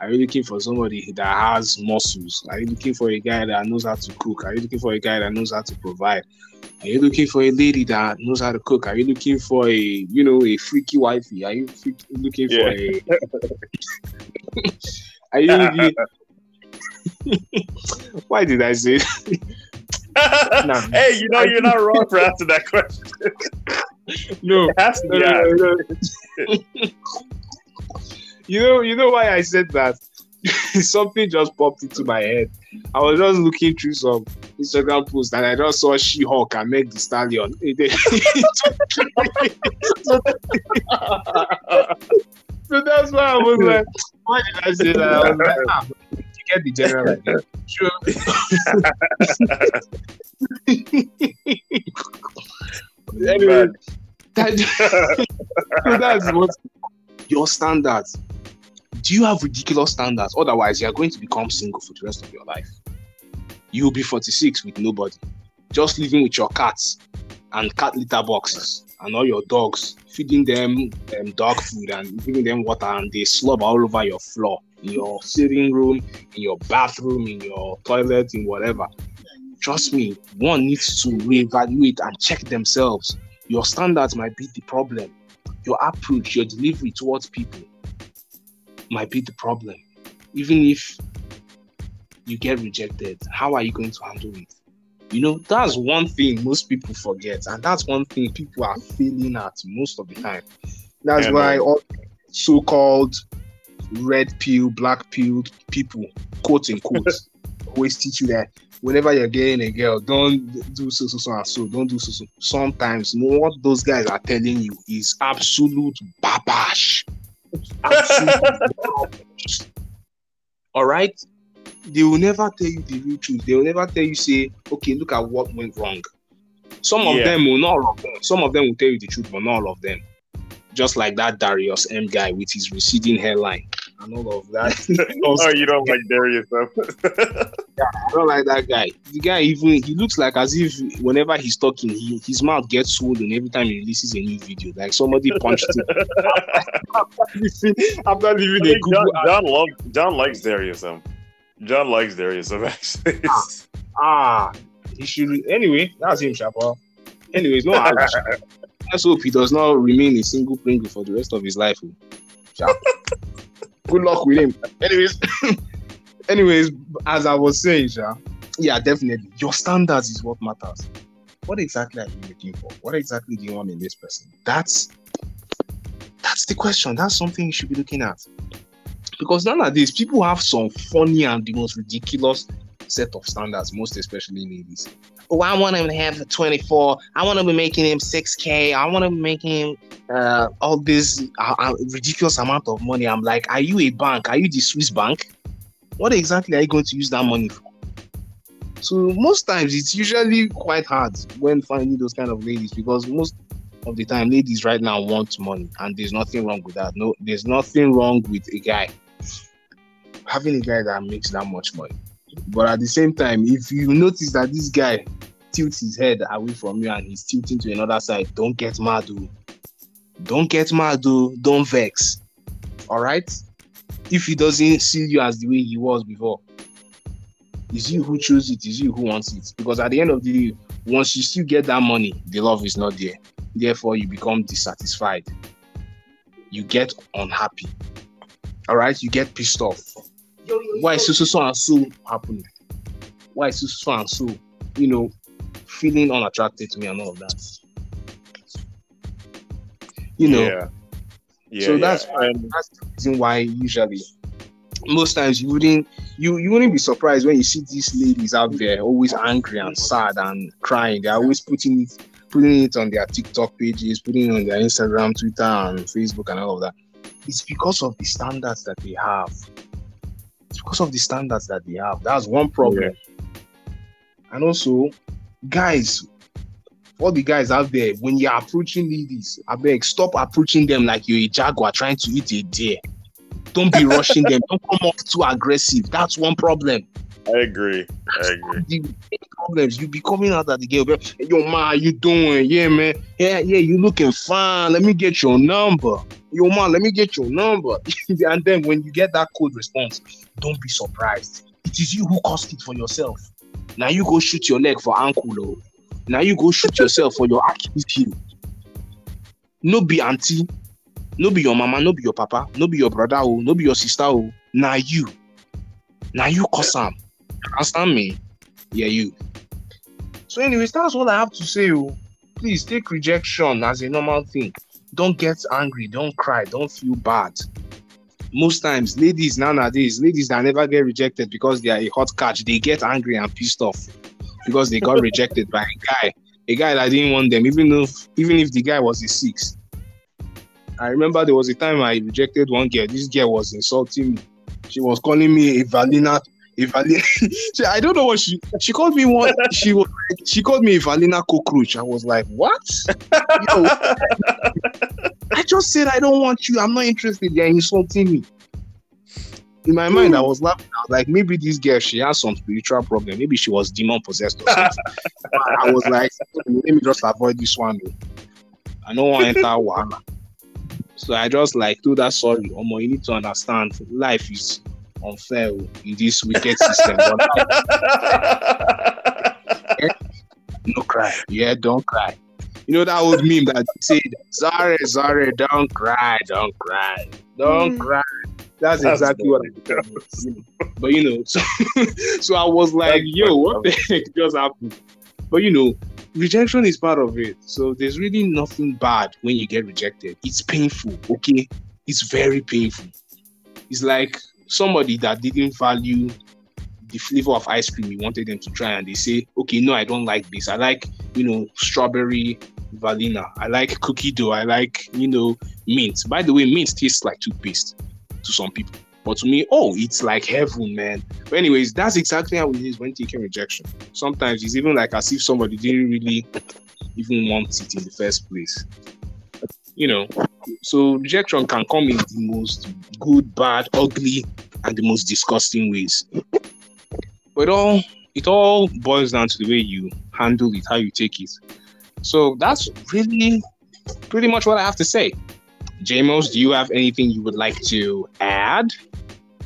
are you looking for somebody that has muscles? Are you looking for a guy that knows how to cook? Are you looking for a guy that knows how to provide? Are you looking for a lady that knows how to cook? Are you looking for a you know a freaky wifey? Are you looking for a? Are you looking? Why did I say? no. Hey, you know you're not wrong for asking that question. No, to be no, no, no, you know, you know why I said that? Something just popped into my head. I was just looking through some Instagram posts and I just saw She-Hulk and Meg the Stallion. so that's why I was like, why did I say that? I was like, ah, you get the general idea. Sure. anyway, that, that's what your standards do you have ridiculous standards? Otherwise, you're going to become single for the rest of your life. You'll be 46 with nobody, just living with your cats and cat litter boxes and all your dogs, feeding them um, dog food and giving them water, and they slob all over your floor, in your sitting room, in your bathroom, in your toilet, in whatever. Trust me, one needs to reevaluate and check themselves. Your standards might be the problem. Your approach, your delivery towards people might be the problem. Even if you get rejected, how are you going to handle it? You know, that's one thing most people forget, and that's one thing people are failing at most of the time. That's yeah, why all so-called red pill, black pill people, quote unquote, always teach you that whenever you're getting a girl, don't do so so so and so, don't do so so. Sometimes what those guys are telling you is absolute babash. All right? They will never tell you the real truth. They will never tell you, say, okay, look at what went wrong. Some of yeah. them will not all of them. Some of them will tell you the truth, but not all of them. Just like that Darius M guy with his receding hairline and all of that. oh, you don't like Darius, yeah, I don't like that guy. The guy even he looks like as if whenever he's talking, he, his mouth gets swollen every time he releases a new video. Like somebody punched him. After leaving the Google, John, John, love, John likes Darius. Um, John likes Darius. Um, actually. ah, ah, he should. Anyway, that's him, Shapa. Anyways, no. Let's hope he does not remain a single Pringle for the rest of his life. Oh. Good luck with him. Anyways, anyways, as I was saying, Sha, yeah, definitely. Your standards is what matters. What exactly are you looking for? What exactly do you want in this person? That's that's the question. That's something you should be looking at. Because these people have some funny and the most ridiculous set of standards, most especially in ladies. Oh, I want him to have the 24. I want to be making him 6K. I want to be making him uh, all this uh, uh, ridiculous amount of money. I'm like, are you a bank? Are you the Swiss bank? What exactly are you going to use that money for? So most times it's usually quite hard when finding those kind of ladies because most of the time ladies right now want money and there's nothing wrong with that. No, there's nothing wrong with a guy having a guy that makes that much money. But at the same time, if you notice that this guy tilts his head away from you and he's tilting to another side, don't get mad, dude. Don't get mad, dude. Don't vex. All right? If he doesn't see you as the way he was before, it's you who choose it, it's you who wants it. Because at the end of the day, once you still get that money, the love is not there. Therefore, you become dissatisfied. You get unhappy. All right? You get pissed off. Why is so, so, so and so happening? Why is so, so and so, you know, feeling unattracted to me and all of that? You know. Yeah. Yeah, so yeah. that's why that's the reason why usually most times you wouldn't you you wouldn't be surprised when you see these ladies out there always angry and sad and crying. They're always putting it putting it on their TikTok pages, putting it on their Instagram, Twitter, and Facebook and all of that. It's because of the standards that they have. It's because of the standards that they have. That's one problem. And also, guys, all the guys out there, when you're approaching ladies, I beg, stop approaching them like you're a jaguar trying to eat a deer. Don't be rushing them. Don't come off too aggressive. That's one problem. I agree. I agree. The problems you be coming out at the girl, hey, yo, ma, you doing? Yeah, man. Yeah, yeah, you looking fine. Let me get your number. Yo, man, let me get your number. and then when you get that cold response, don't be surprised. It is you who caused it for yourself. Now you go shoot your leg for ankle, oh. Now you go shoot yourself for your Achilles heel. No be auntie, no be your mama, no be your papa, no be your brother, oh, no be your sister, oh. Now you. Now you cause. Understand me? Yeah, you. So, anyways, that's all I have to say. Oh. Please take rejection as a normal thing. Don't get angry, don't cry, don't feel bad. Most times, ladies nowadays, ladies that never get rejected because they are a hot catch, they get angry and pissed off because they got rejected by a guy, a guy that didn't want them, even if even if the guy was a six. I remember there was a time I rejected one girl. This girl was insulting me. She was calling me a Valina. A Valina. she, I don't know what she she called me one. She was she called me a Valina cockroach. I was like, what? Yo, I just said I don't want you. I'm not interested. You're insulting me. In my mind, I was laughing. I was like, maybe this girl she has some spiritual problem. Maybe she was demon possessed or something. I was like, let me just avoid this one. I don't want to enter one. So I just like told her sorry, Omo, you need to understand life is unfair in this wicked system. no cry. Yeah, don't cry. You know that old meme that said, sorry, sorry, don't cry, don't cry, don't Mm. cry. That's, That's exactly what I did. But you know, so, so I was like, That's yo, what the heck just happened? But you know, rejection is part of it. So there's really nothing bad when you get rejected. It's painful, okay? It's very painful. It's like somebody that didn't value the flavor of ice cream you wanted them to try, and they say, okay, no, I don't like this. I like, you know, strawberry vanilla. I like cookie dough. I like, you know, mint. By the way, mint tastes like toothpaste to some people. But to me, oh, it's like heaven, man. But anyways, that's exactly how it is when taking rejection. Sometimes it's even like as if somebody didn't really even want it in the first place. You know, so rejection can come in the most good, bad, ugly, and the most disgusting ways. But all it all boils down to the way you handle it, how you take it. So that's really pretty much what I have to say. Jamos, do you have anything you would like to add?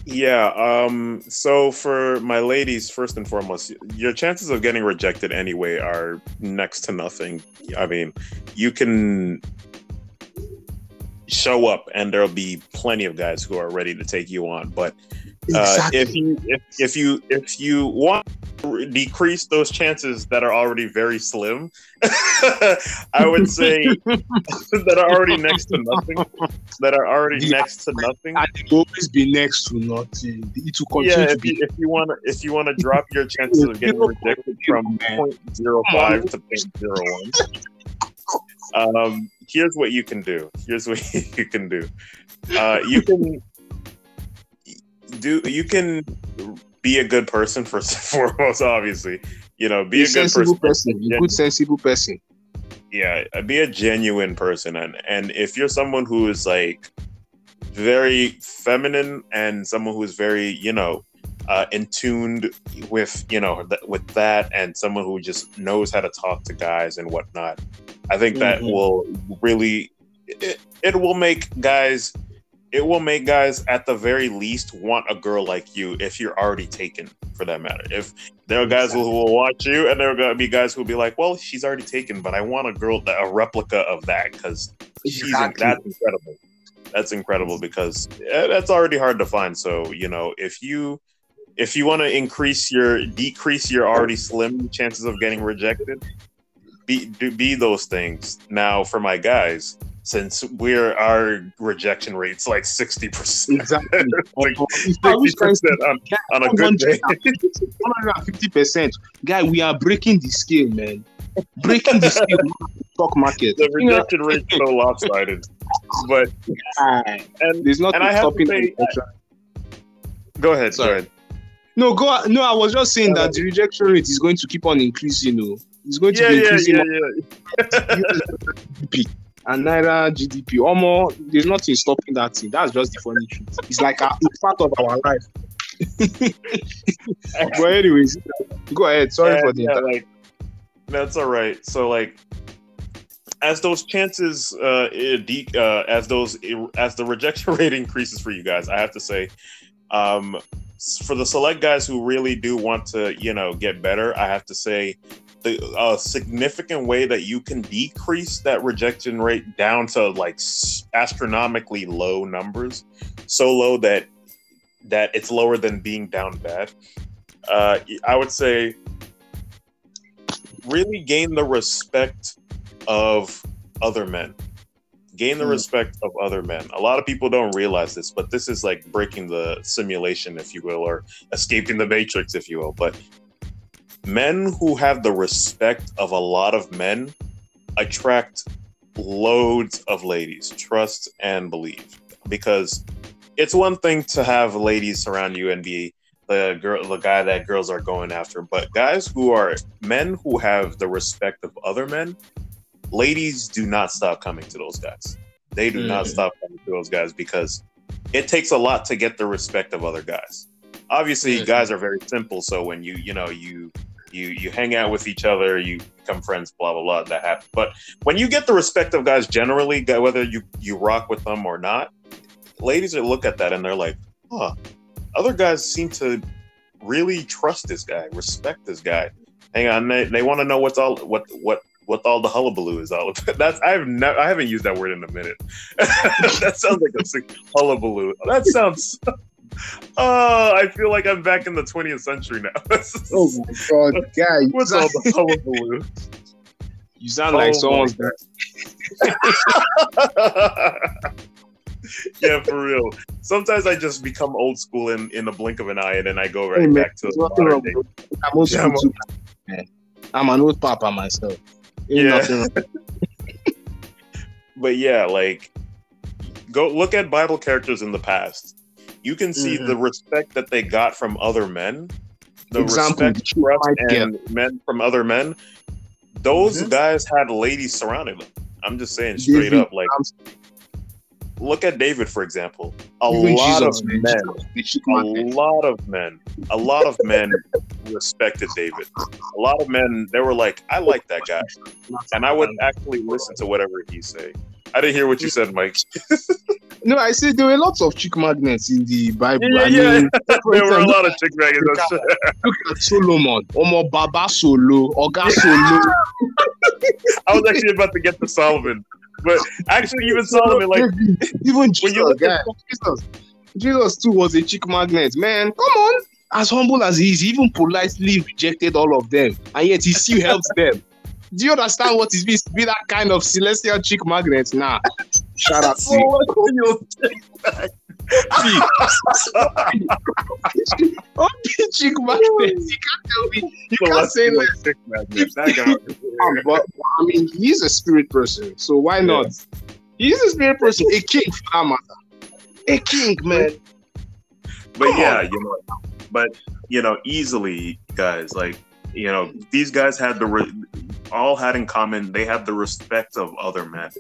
Yeah. Um. So for my ladies, first and foremost, your chances of getting rejected anyway are next to nothing. I mean, you can show up, and there'll be plenty of guys who are ready to take you on. But uh, if you if, if you if you want decrease those chances that are already very slim, I would say that are already next to nothing. That are already Yeah. next to nothing. It will always be next to nothing. It will continue Yeah, to if be. you, if you want to, if you want to drop your chances of getting rejected from 0.05 to 0.01, um, here's what you can do. Here's what you can do. Uh, you can do. You can be a good person first and foremost. Obviously, you know, be a a, good person. person, a good sensible person. yeah be a genuine person and and if you're someone who is like very feminine and someone who's very you know uh in tuned with you know th- with that and someone who just knows how to talk to guys and whatnot i think that Mhm. will really it, it will make guys it will make guys at the very least want a girl like you if you're already taken for that matter. If there are guys who will watch you and there are going to be guys who will be like well she's already taken but i want a girl that a replica of that because she's that's incredible. That's incredible because eh, that's already hard to find. So you know if you if you want to increase your decrease your already slim chances of getting rejected be do, be those things. Now for my guys since we're our rejection rate's like 60% Exactly. like 60% on, on a good day 150 percent, guy. We are breaking the scale, man. Breaking the scale stock market. the You know, rejection rate's so lopsided but and there's nothing and I have to stopping say- go ahead Sorry. go ahead No, go. No, I was just saying that the rejection rate is going to keep on increasing. You know, it's going to be increasing. yeah yeah GDP and naira GDP. Almost, there's nothing stopping that thing. That's just the funny truth. It's like a, it's part of our life. but anyways, go ahead. Sorry Yeah, for the yeah, like that's all right. So like as those chances uh, de- uh as those as the rejection rate increases for you guys, I have to say um for the select guys who really do want to, you know, get better, I have to say the a significant way that you can decrease that rejection rate down to like astronomically low numbers, so low that that it's lower than being down bad. Uh, I would say really gain the respect of other men. Gain the Mm. respect of other men. A lot of people don't realize this, but this is like breaking the simulation, if you will, or escaping the matrix, if you will. But men who have the respect of a lot of men attract loads of ladies. Trust and believe. Because it's one thing to have ladies surround you and be the girl the guy that girls are going after but guys who are men who have the respect of other men ladies do not stop coming to those guys they do not Mhm. stop coming to those guys because it takes a lot to get the respect of other guys obviously Mhm. guys are very simple so when you you know you you you hang out with each other you become friends blah blah blah that happens but when you get the respect of guys generally whether you you rock with them or not ladies will look at that and they're like huh other guys seem to really trust this guy, respect this guy. Hang on, they, they want to know what's all what what what all the hullabaloo is all about. That's I've never I haven't used that word in a minute. that sounds like a hullabaloo. That sounds. Oh, I feel like I'm back in the 20th century now. Oh my god, guy! You What's all sound, the hullabaloo? you sound like Oh someone's. my yeah, for real. Sometimes I just become old school in, in the blink of an eye, and then I go right Hey, man, back to the modern day. it. I'm old Yeah, school I'm- too, man. I'm an old papa myself. Ain't Yeah. but yeah, like go look at Bible characters in the past. You can see Mhm. the respect that they got from other men, the Example, respect, trust, and men from other men. Those Mhm. guys had ladies surrounding them. I'm just saying straight David, up. Like, I'm- look at David for example. A Even lot Jesus, of man. men, a lot of men, a lot of men respected David. A lot of men, they were like, I like that guy, and I would actually listen to whatever he say. I didn't hear what you said, Mike. No, I said there were lots of chick magnets in the Bible. Yeah, I yeah, mean, there were a lot of chick magnets. I'm look at Solomon, Omo Baba Solo, Oga Solo. I was actually about to get to Solomon, but actually, even Solomon, like, even when Jesus, you look at Jesus, Jesus too was a chick magnet, man. Come on, as humble as he is, he even politely rejected all of them, and yet he still helps them. Do you understand what it means to be that kind of celestial chick magnet? Nah, shout out to you. Oh, chick magnet. You can't tell me. You can't say less. Um, but I mean, he's a spirit person, so why not? He's a spirit person, a king for that matter. A king, man. But yeah, you know, but you know, easily, guys, like you know, these guys had the re- all had in common they had the respect of other men.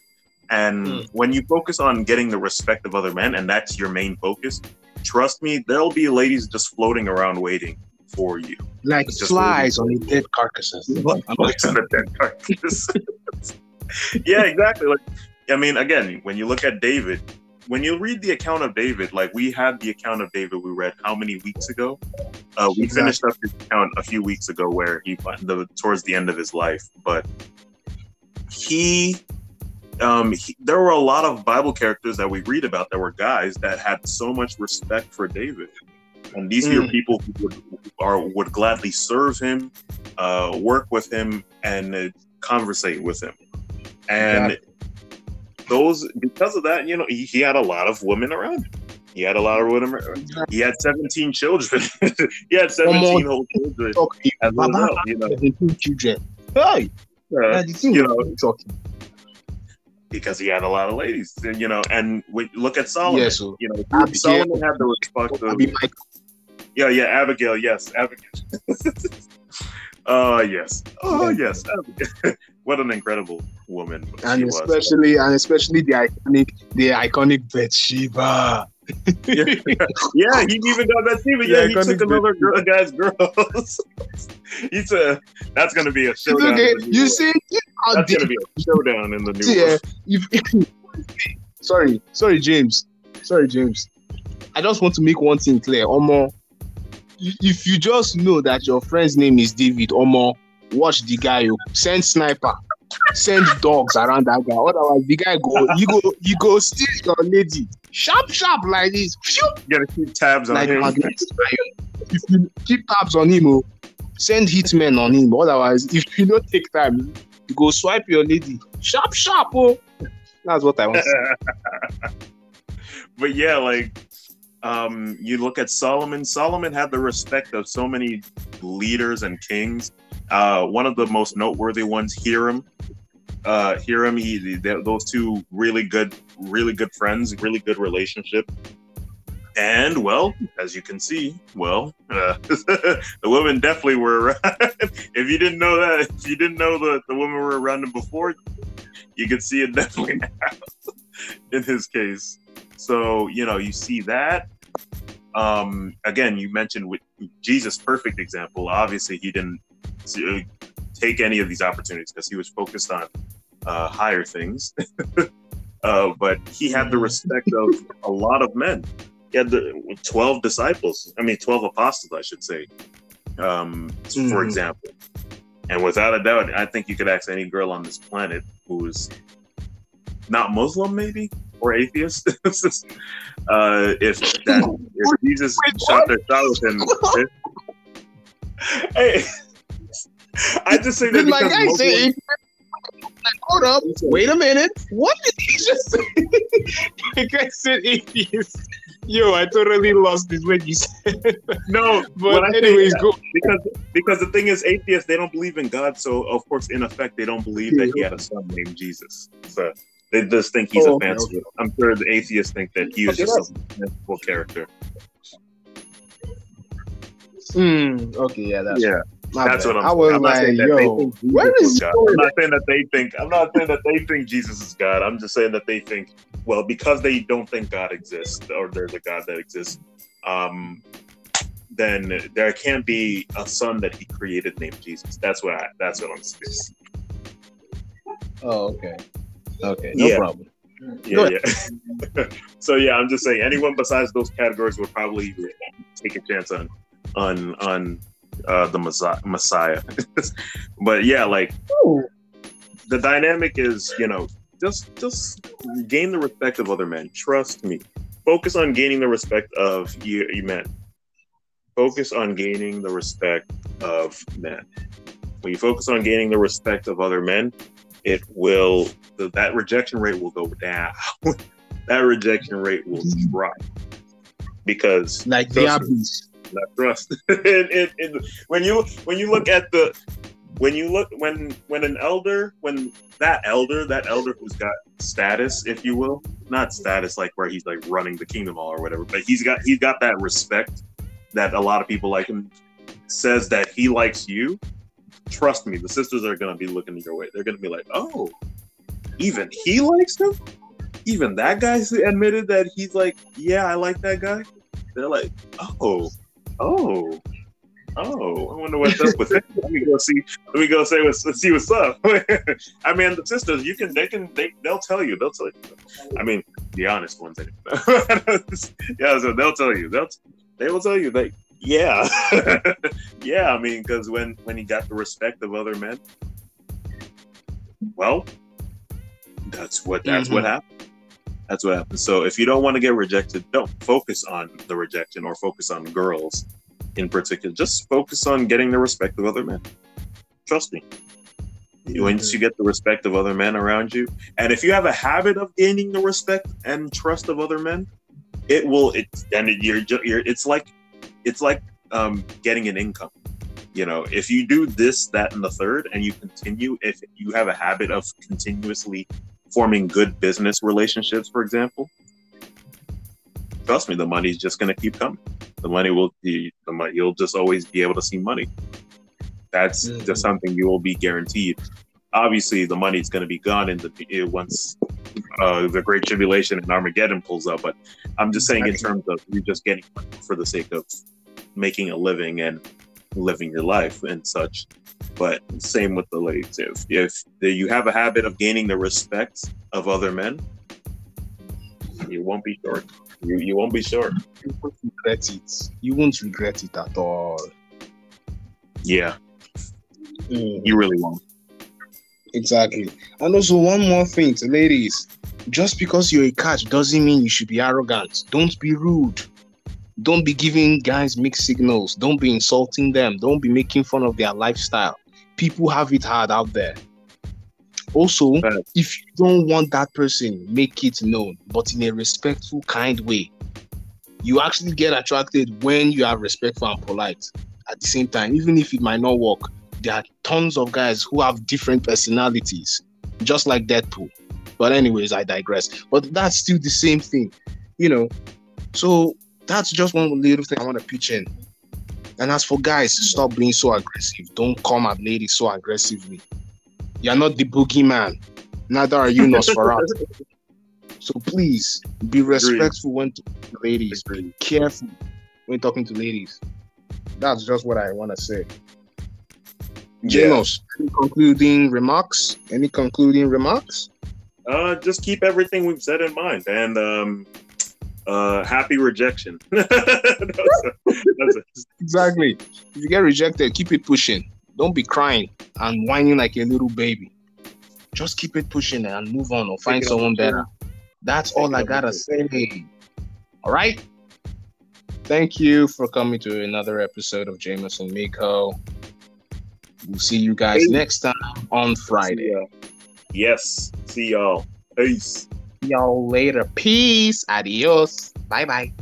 And mm. when you focus on getting the respect of other men, and that's your main focus, trust me, there'll be ladies just floating around waiting for you, like just flies on the dead carcasses. Flies on the dead carcass. yeah, exactly. Like, I mean, again, when you look at David, when you read the account of David, like we had the account of David we read how many weeks ago? Uh, we exactly. finished up his account a few weeks ago where he the towards the end of his life, but he, um, he, there were a lot of Bible characters that we read about that were guys that had so much respect for David, and these mm. are people who would are would gladly serve him, uh, work with him, and uh, conversate with him, and. Exactly those because of that, you know, he, he had a lot of women around him. He had a lot of women. He had 17 children. he had 17 whole children. Okay. Well, you know. 17 children. Hey. Uh, you know, talking. Because he had a lot of ladies, you know, and we look at Solomon. Yes, so you know, Abigail, Solomon had the respect of. Yeah, yeah, Abigail. Yes, Abigail. Oh yes, oh yes. What an incredible woman and especially was. and especially the iconic the iconic Bathsheba. yeah. yeah, he even got Bathsheba. Yeah, he took another girl, guy's girls. he said that's going to be a showdown. Okay. You see, that's going to be a showdown in the new yeah. sorry, sorry, James. Sorry, James. I just want to make one thing clear. Omo, if you just know that your friend's name is David Omo, watch the guy. Oh. Send sniper, send dogs around that guy. Otherwise, the guy go, you go, you go steal your lady. Sharp, sharp like this. You gotta keep tabs on like him. If you keep tabs on him, oh, send hitmen on him. Otherwise, if you don't take time, you go swipe your lady. Sharp, sharp. Oh, that's what I want. but yeah, like um, you look at Solomon. Solomon had the respect of so many leaders and kings. Uh, one of the most noteworthy ones, Hiram. Uh, Hiram, he, those two really good, really good friends, really good relationship. And well, as you can see, well, uh, the women definitely were around. if you didn't know that, if you didn't know that the women were around him before, you could see it definitely now in his case. So, you know, you see that. Um, again, you mentioned with Jesus, perfect example. Obviously, he didn't uh, take any of these opportunities because he was focused on uh, higher things. uh, but he had the respect of a lot of men. He had the 12 disciples, I mean, 12 apostles, I should say, um, mm-hmm. for example. And without a doubt, I think you could ask any girl on this planet who is not Muslim, maybe, or atheist. uh, if that, if Jesus Wait, shot their shot with him, hey, I just say that Did because my guy say, hold up, wait a minute, what did he just say? the guy said atheist. Yo, I totally lost this when you said. no, but anyways, go because because the thing is, atheists they don't believe in God, so of course, in effect, they don't believe that He had a son named Jesus. So they just think he's oh, a fancy. Okay. I'm sure the atheists think that he is just a fanciful character. Hmm. Okay. Yeah. That's yeah. That's bad. what I'm. I was I'm like, yo, where is God. I'm not saying that they think. I'm not saying that they think Jesus is God. I'm just saying that they think. Well, because they don't think God exists or there's a God that exists, um, then there can't be a son that He created named Jesus. That's what. I, that's what I'm saying. Oh, okay. Okay, no yeah. problem. Yeah, yeah. so yeah, I'm just saying anyone besides those categories would probably take a chance on on on uh, the Messiah. but yeah, like Ooh. the dynamic is, you know, just just gain the respect of other men. Trust me. Focus on gaining the respect of you, you men. focus on gaining the respect of men. When you focus on gaining the respect of other men, it will that rejection rate will go down. that rejection rate will drop because like the obvious. Not trust. it, it, it, when you when you look at the when you look when when an elder when that elder that elder who's got status if you will not status like where he's like running the kingdom hall or whatever but he's got he's got that respect that a lot of people like him says that he likes you trust me the sisters are gonna be looking your way they're gonna be like oh even he likes him even that guy admitted that he's like yeah i like that guy they're like oh oh Oh, I wonder what's up with it. Let me go see. Let me go say what's, let's see what's up. I mean, the sisters, you can, they can, they, they'll tell you. They'll tell you. I mean, the honest ones. yeah, so they'll tell you. They'll, they will tell you that. Yeah, yeah. I mean, because when when he got the respect of other men, well, that's what that's mm-hmm. what happened. That's what happened. So if you don't want to get rejected, don't focus on the rejection or focus on girls in particular. Just focus on getting the respect of other men. Trust me. Once you get the respect of other men around you, and if you have a habit of gaining the respect and trust of other men, it will. It and it, you're, you're. It's like, it's like um, getting an income. You know, if you do this, that, and the third, and you continue, if you have a habit of continuously forming good business relationships, for example, trust me, the money's just going to keep coming the money will be the money. You'll just always be able to see money. That's mm-hmm. just something you will be guaranteed. Obviously, the money is going to be gone in the once uh, the Great Tribulation and Armageddon pulls up. But I'm just saying, in terms of you're just getting money for the sake of making a living and living your life and such. But same with the ladies. If if you have a habit of gaining the respect of other men, you won't be short. You you won't be short. You won't regret it. You won't regret it at all. Yeah. Mm. You really won't. Exactly. And also one more thing ladies. Just because you're a catch doesn't mean you should be arrogant. Don't be rude. Don't be giving guys mixed signals. Don't be insulting them. Don't be making fun of their lifestyle. People have it hard out there. Also, if you don't want that person, make it known, but in a respectful, kind way. You actually get attracted when you are respectful and polite. At the same time, even if it might not work, there are tons of guys who have different personalities, just like Deadpool. But anyways, I digress. But that's still the same thing, you know. So that's just one little thing I want to pitch in. And as for guys, stop being so aggressive. Don't come at ladies so aggressively. You're not the boogeyman. Neither are you Nosferatu. so please be respectful Agreed. when talking to ladies. Agreed. Be careful when talking to ladies. That's just what I want to say. Jamos, any concluding remarks? Any concluding remarks? Uh, just keep everything we've said in mind, and um, uh, happy rejection. exactly. If you get rejected, keep it pushing. Don't be crying and whining like a little baby. Just keep it pushing and move on or find someone better. That's Take all I gotta say. All right. Thank you for coming to another episode of James and Miko. We'll see you guys hey. next time on Friday. Yes. See y'all. Peace. See y'all later. Peace. Adios. Bye bye.